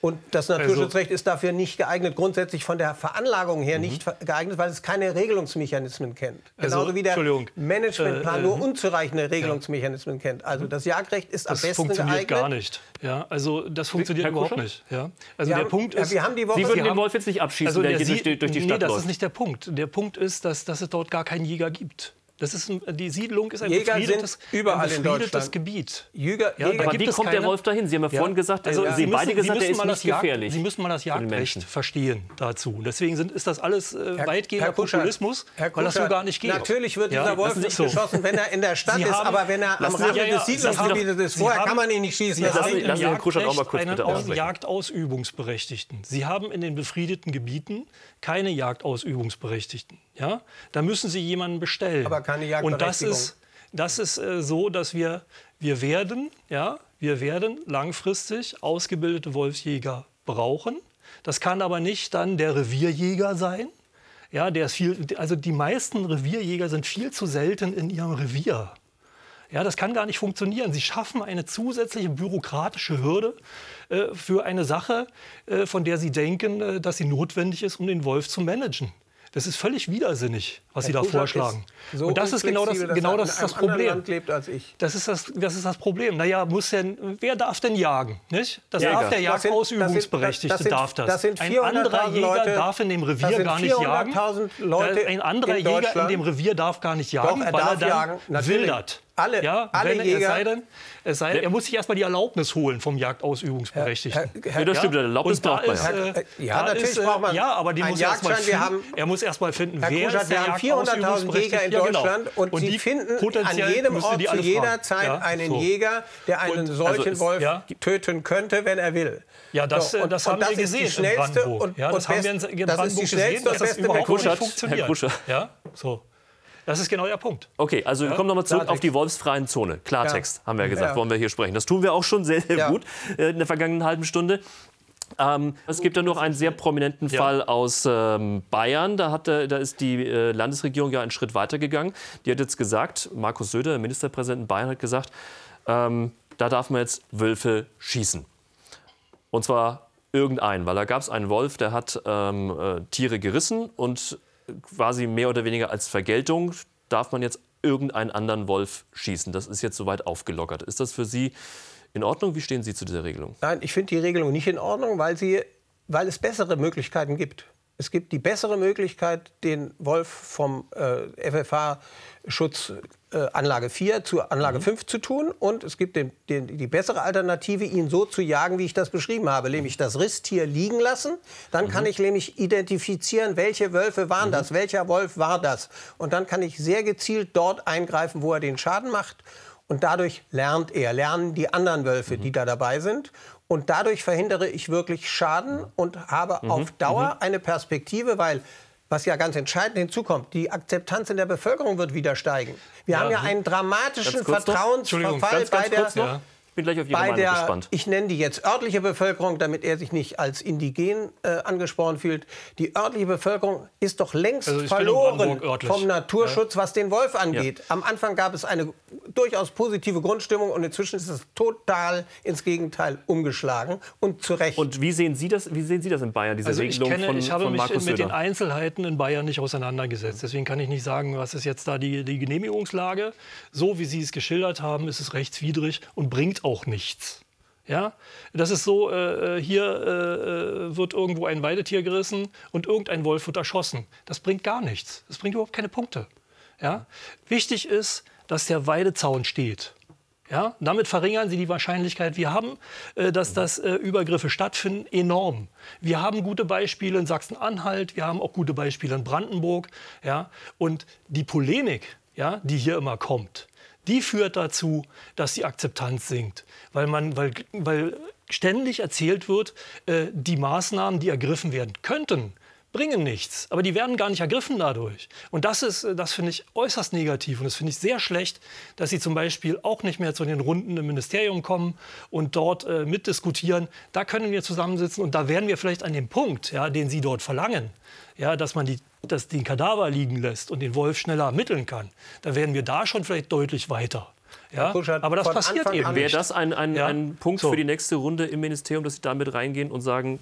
Und das Also Naturschutzrecht ist dafür nicht geeignet, grundsätzlich von der Veranlagung her nicht ver- geeignet, weil es keine Regelungsmechanismen kennt. Also, Genauso wie der. Managementplan Äh, nur äh, unzureichende Regelungsmechanismen kennt. Also das Jagdrecht ist Das am besten funktioniert geeignet. gar nicht. Ja, also das funktioniert Herr überhaupt Kuschel? nicht. Ja. Also Wir der haben- Punkt ja, ist, wir haben die Woche- Sie Sie würden den haben- Wolf jetzt nicht abschießen, also der der hier durch Sie- die, durch die nee, Stadt das läuft. ist nicht der Punkt. Der Punkt ist, dass, dass es dort gar keinen Jäger gibt. Das ist ein, die Siedlung ist ein Jäger befriedetes, überall ein in befriedetes Deutschland. Gebiet. Jäger, Ja, Jäger Aber gibt wie es kommt der keine- Wolf dahin? Sie haben ja vorhin gesagt, Also Sie, Sie beide müssen- gesagt, Sie er müssen ist mal nicht das Jagd- gefährlich. Sie müssen mal das Jagdrecht verstehen dazu. Deswegen sind, ist das alles äh, weitgehender Populismus, Herr weil das so gar nicht geht. Natürlich wird Ja, dieser Wolf Sie- nicht so. geschossen, wenn er in der Stadt Sie ist, haben- aber wenn er am Sie- Rande des Sie Siedlungsgebietes ist, Sie vorher kann man ihn nicht schießen. Sie lassen- Sie Herrn Kuschert auch mal kurz einen bitte aussprechen. Jagdausübungsberechtigten. Sie haben in den befriedeten Gebieten keine Jagdausübungsberechtigten. Ja? Da müssen Sie jemanden bestellen. Aber keine Und das ist, das ist äh, so, dass wir, wir werden, ja, wir werden langfristig ausgebildete Wolfsjäger brauchen. Das kann aber nicht dann der Revierjäger sein. Ja, der ist viel, also die meisten Revierjäger sind viel zu selten in ihrem Revier. Ja, das kann gar nicht funktionieren. Sie schaffen eine zusätzliche bürokratische Hürde äh, für eine Sache, äh, von der Sie denken, äh, dass sie notwendig ist, um den Wolf zu managen. Das ist völlig widersinnig, was Sie da Kuschert vorschlagen. ist so und das ist genau das, genau das, das Problem. Land lebt als ich. Das ist das, das ist das Problem. Naja, muss denn, wer darf denn jagen? Nicht? Das Jäger. darf der Das sind- Jagdausübungsberechtigte das sind- das. das sind ein anderer 400.000 Jäger Leute- darf in dem Revier gar nicht jagen. 400.000 Leute ein anderer in Jäger in dem Revier darf gar nicht jagen, Doch, er weil darf er dann jagen, wildert. Alle- ja, alle wenn, Jäger- Es sei er muss sich erstmal die Erlaubnis holen vom Jagdausübungsberechtigten. Ja, das stimmt, eine Erlaubnis Und braucht man ist, ja. äh, Ja, natürlich ist, äh, braucht man Ja, aber die muss er erst mal Jagdschein. Wir finden. haben- er muss erst mal finden, Herr wer Kuschert, ist der wir haben 400.000 Jäger in Jagdausübungsberechtigte? Ja, genau. Deutschland und, Sie die finden an potenziell jedem Ort die zu jeder fragen. Zeit Ja, einen so. Jäger, der einen Und- solchen also Wolf ja. töten könnte, wenn er will. Ja, das, So, äh, und- das und haben wir ist die gesehen in schnellste Brandenburg. und- ja, das und haben wir in, ist Brandenburg die schnellste gesehen, dass und das beste überhaupt nicht Herr funktioniert. Ja, so. Das ist genau der Punkt. Okay, also wir kommen nochmal zurück Klartext. auf die wolfsfreien Zone. Klartext, Ja. haben wir ja gesagt, Ja. wollen wir hier sprechen. Das tun wir auch schon sehr, sehr Ja. gut äh, in der vergangenen halben Stunde. Ähm, es gibt ja noch einen sehr prominenten Ja. Fall aus ähm, Bayern. Da, hat, äh, da ist die äh, Landesregierung ja einen Schritt weiter gegangen. Die hat jetzt gesagt, Markus Söder, der Ministerpräsident in Bayern, hat gesagt, ähm, da darf man jetzt Wölfe schießen. Und zwar irgendeinen, weil da gab es einen Wolf, der hat ähm, äh, Tiere gerissen und quasi mehr oder weniger als Vergeltung darf man jetzt irgendeinen anderen Wolf schießen. Das ist jetzt soweit aufgelockert. Ist das für Sie in Ordnung? Wie stehen Sie zu dieser Regelung? Nein, ich finde die Regelung nicht in Ordnung, weil, sie, weil es bessere Möglichkeiten gibt. Es gibt die bessere Möglichkeit, den Wolf vom äh, FFH-Schutz äh, Anlage 4 zu Anlage 5 zu tun. Und es gibt den, den, die bessere Alternative, ihn so zu jagen, wie ich das beschrieben habe. Nämlich das Risttier liegen lassen. Dann kann ich nämlich identifizieren, welche Wölfe waren das, welcher Wolf war das. Und dann kann ich sehr gezielt dort eingreifen, wo er den Schaden macht. Und dadurch lernt er, lernen die anderen Wölfe, die da dabei sind. Und dadurch verhindere ich wirklich Schaden und habe auf Dauer eine Perspektive, weil was ja ganz entscheidend hinzukommt, die Akzeptanz in der Bevölkerung wird wieder steigen. Wir haben ja einen dramatischen Vertrauensverfall Ganz, ganz bei der, Ja. Bin gleich auf Ihre bei Meinung der, gespannt. ich nenne die jetzt örtliche Bevölkerung, damit er sich nicht als indigen äh, angesprochen fühlt. Die örtliche Bevölkerung ist doch längst Also verloren vom Naturschutz, was den Wolf angeht. Am Anfang gab es eine durchaus positive Grundstimmung und inzwischen ist es total ins Gegenteil umgeschlagen und zu Recht. Und wie sehen Sie das, wie sehen Sie das in Bayern, diese Also ich, Regelung kenne, von, ich habe von mich Markus mit den Söder? Einzelheiten in Bayern nicht auseinandergesetzt. Deswegen kann ich nicht sagen, was ist jetzt da die, die Genehmigungslage. So wie Sie es geschildert haben, ist es rechtswidrig und bringt auch nichts. Ja, das ist so, äh, hier äh, wird irgendwo ein Weidetier gerissen und irgendein Wolf wird erschossen. Das bringt gar nichts. Das bringt überhaupt keine Punkte. Ja? Wichtig ist, dass der Weidezaun steht. Ja, damit verringern Sie die Wahrscheinlichkeit. Wir haben, äh, dass das äh, Übergriffe stattfinden, enorm. Wir haben gute Beispiele in Sachsen-Anhalt, wir haben auch gute Beispiele in Brandenburg. Ja, und die Polemik, ja, die hier immer kommt, die führt dazu, dass die Akzeptanz sinkt, weil man, weil, weil ständig erzählt wird, äh, die Maßnahmen, die ergriffen werden könnten, bringen nichts. Aber die werden gar nicht ergriffen dadurch. Und das ist, äh, das finde ich äußerst negativ. Und das finde ich sehr schlecht, dass sie zum Beispiel auch nicht mehr zu den Runden im Ministerium kommen und dort äh, mitdiskutieren. Da können wir zusammensitzen und da wären wir vielleicht an dem Punkt, ja, den sie dort verlangen, ja, dass man die, dass den Kadaver liegen lässt und den Wolf schneller ermitteln kann. Da wären wir da schon vielleicht deutlich weiter. Ja, aber das passiert Anfang eben. Wäre das ein, ein, Ja. ein Punkt So. für die nächste Runde im Ministerium, dass Sie damit reingehen und sagen,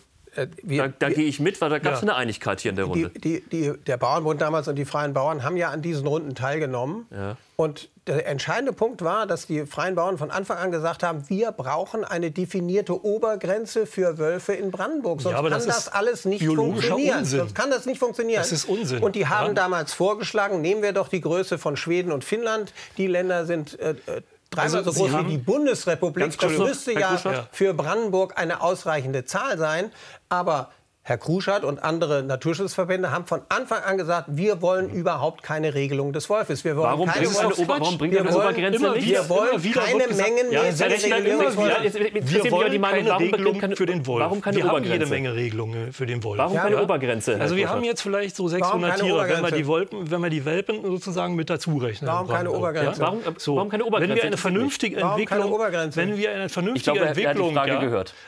wir- da, da gehe ich mit, weil da gab es Ja. eine Einigkeit hier in der Runde. Die, die, die, der Bauernbund damals und die Freien Bauern haben ja an diesen Runden teilgenommen. Ja. Und der entscheidende Punkt war, dass die Freien Bauern von Anfang an gesagt haben, wir brauchen eine definierte Obergrenze für Wölfe in Brandenburg. Sonst aber kann das das, alles nicht funktionieren. Unsinn. Sonst kann das nicht funktionieren. Das ist Unsinn, Und die haben ja. damals vorgeschlagen, nehmen wir doch die Größe von Schweden und Finnland. Die Länder sind äh, äh, dreimal Also so groß wie die Bundesrepublik. Das müsste ja für Brandenburg eine ausreichende Zahl sein. Aber Herr Kruschert und andere Naturschutzverbände haben von Anfang an gesagt, wir wollen überhaupt keine Regelung des Wolfes. Wir wollen Warum keine bringt, eine Wolfs- Ober, warum bringt wir eine wollen Obergrenze immer nicht? wieder- wir wollen wieder keine Mengen Ja, mehr des. Wolfes. Wir wollen die Meinung, keine warum Regelung keine- für den Wolf. Warum keine wir haben Obergrenze? jede Menge Regelungen für den Wolf. Warum keine Obergrenze, Also wir haben jetzt vielleicht so Warum 600 keine Tiere, wenn wir, die Welpen, wenn wir die Welpen sozusagen mit dazu rechnen. Warum in keine Obergrenze? Ja? Warum- äh, so. warum keine Obergrenze? Wenn wir eine vernünftige Warum keine Entwicklung, Obergrenze? wenn wir eine vernünftige er- er Entwicklung ja,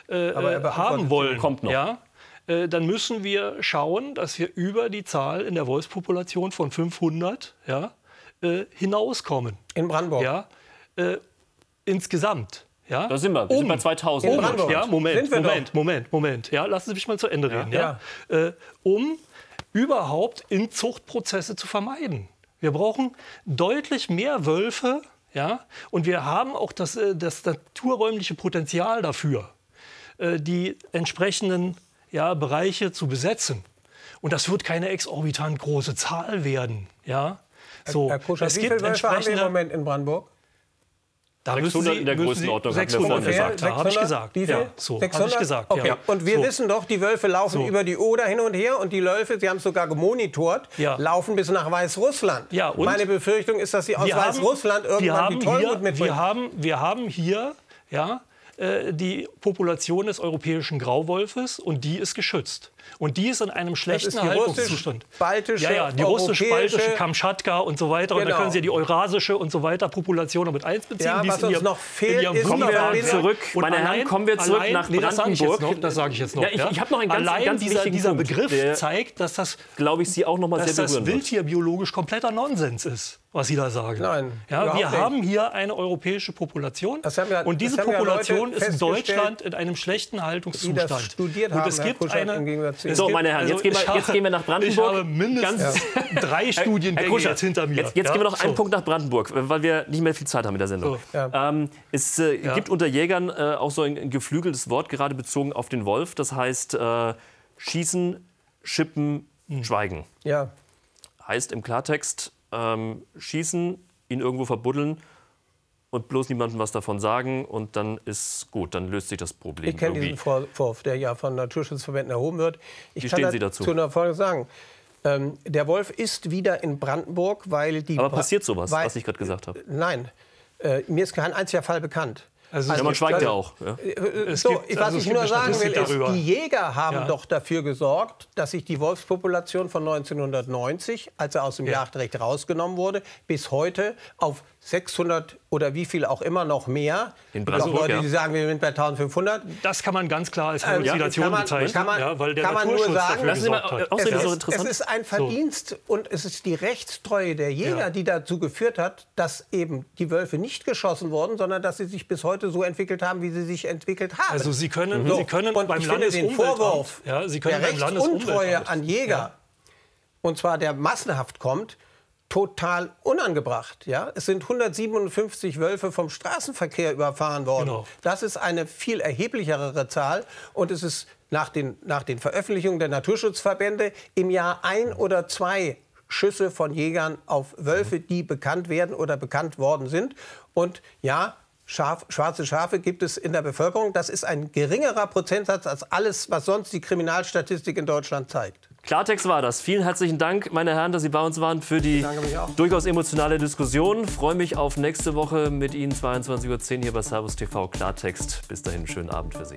äh, äh, haben wollen, Kommt noch. Ja, äh, dann müssen wir schauen, dass wir über die Zahl in der Wolfspopulation von 500 ja, äh, hinauskommen. In Brandenburg. Ja, äh, insgesamt. Ja? Da sind wir. Wir sind bei 2000. In Brandenburg. Ja, Moment, Sind wir Moment. Moment, Moment. Ja, lassen Sie mich mal zu Ende reden. Ja? Äh, um überhaupt Inzuchtprozesse zu vermeiden. Wir brauchen deutlich mehr Wölfe. Ja? Und wir haben auch das, das naturräumliche Potenzial dafür, die entsprechenden ja, Bereiche zu besetzen. Und das wird keine exorbitant große Zahl werden. Ja? So, Herr Kuschert, es wie gibt viele Wölfe haben wir im entsprechende Moment in Brandenburg? da 600 in der müssen Größenordnung, wir 600 vorhin gesagt. Ja, habe ich 600? gesagt. Wie viel? Ja, so, habe 600? ich gesagt. Okay. Ja. Und wir so. wissen doch, die Wölfe laufen So. über die Oder hin und her und die Wölfe, Sie haben es sogar gemonitort, Ja. laufen bis nach Weißrussland. Ja, und? Meine Befürchtung ist, dass sie aus Weißrussland irgendwann haben die Tollwut mitbringen. wir haben, wir haben hier ja, die Population des europäischen Grauwolfes und die ist geschützt. Und die ist in einem schlechten die Erhaltungszustand. russisch-baltische, ja, ja, die europäische- russisch-baltische, Kamtschatka und so weiter. Und Genau. da können Sie ja die eurasische und so weiter Population noch mit eins beziehen. Ja, die was uns ihrem- noch fehlt, in ist die Kommen wir zurück, Und meine Herren, allein- kommen wir zurück allein, nach nee, das sage ich jetzt Brandenburg. noch. Das sage ich jetzt noch. Ja, ich- ich hab noch einen ganz- allein ganz dieser, wichtigen dieser Punkt, Begriff der- zeigt, dass das Glaube ich, Sie auch noch mal dass sehr das berühren wird. wildtierbiologisch kompletter Nonsens ist, was Sie da sagen. Nein, ja, wir nicht. haben hier eine europäische Population Das haben ja- und diese das haben Population ist in Deutschland in einem schlechten Haltungszustand. die das studiert und haben, es Herr gibt eine, So, meine Herren, jetzt gehen wir- jetzt gehen wir nach Brandenburg. Ich habe mindestens drei Studiengänge Herr Kuschert, jetzt hinter mir. Jetzt, jetzt ja? gehen wir noch einen So. Punkt nach Brandenburg, weil wir nicht mehr viel Zeit haben mit der Sendung. So. Ähm, es äh, gibt unter Jägern äh, auch so ein, ein geflügeltes Wort, gerade bezogen auf den Wolf. Das heißt äh, schießen, schippen, Hm. schweigen. Ja. Heißt im Klartext ähm, schießen, ihn irgendwo verbuddeln und bloß niemandem was davon sagen und dann ist gut, dann löst sich das Problem. Ich kenne diesen Vorwurf, der ja von Naturschutzverbänden erhoben wird. Ich Wie kann stehen Sie dazu? Zu einer Folge sagen. Ähm, der Wolf ist wieder in Brandenburg, weil die. Aber passiert sowas, weil, was ich gerade gesagt habe? Nein, äh, mir ist kein einziger Fall bekannt. Also Ja, es man schweigt ja also- auch. Ja. Es so, gibt- was also ich nur sagen will, ist, darüber. die Jäger haben Ja. doch dafür gesorgt, dass sich die Wolfspopulation von 1990, als er aus dem Jagdrecht rausgenommen wurde, bis heute auf 600 oder wie viel auch immer noch mehr. In Brandenburg, Leute, ja. die sagen, wir sind bei 1500. Das kann man ganz klar als Ähm, Halluzination kann man- bezeichnen, kann man- ja, weil der kann man nur sagen- dafür Lassen Sie mal es, so ist, interessant. es ist ein Verdienst und es ist die Rechtstreue der Jäger, Ja. die dazu geführt hat, dass eben die Wölfe nicht geschossen wurden, sondern dass sie sich bis heute so entwickelt haben, wie sie sich entwickelt haben. Also Sie können, So, Sie können und beim ich finde den Landesumweltamt, Vorwurf ja, Sie können der Rechtsuntreue an Jäger, und zwar der massenhaft kommt, total unangebracht. Ja? Es sind 157 Wölfe vom Straßenverkehr überfahren worden. Genau. Das ist eine viel erheblichere Zahl und es ist nach den, nach den Veröffentlichungen der Naturschutzverbände im Jahr ein oder zwei Schüsse von Jägern auf Wölfe, die bekannt werden oder bekannt worden sind. Und ja, Schaf, schwarze Schafe gibt es in der Bevölkerung. Das ist ein geringerer Prozentsatz als alles, was sonst die Kriminalstatistik in Deutschland zeigt. Klartext war das. Vielen herzlichen Dank, meine Herren, dass Sie bei uns waren für die durchaus emotionale Diskussion. Freue mich auf nächste Woche mit Ihnen 22.10 Uhr hier bei Servus TV Klartext. Bis dahin, schönen Abend für Sie.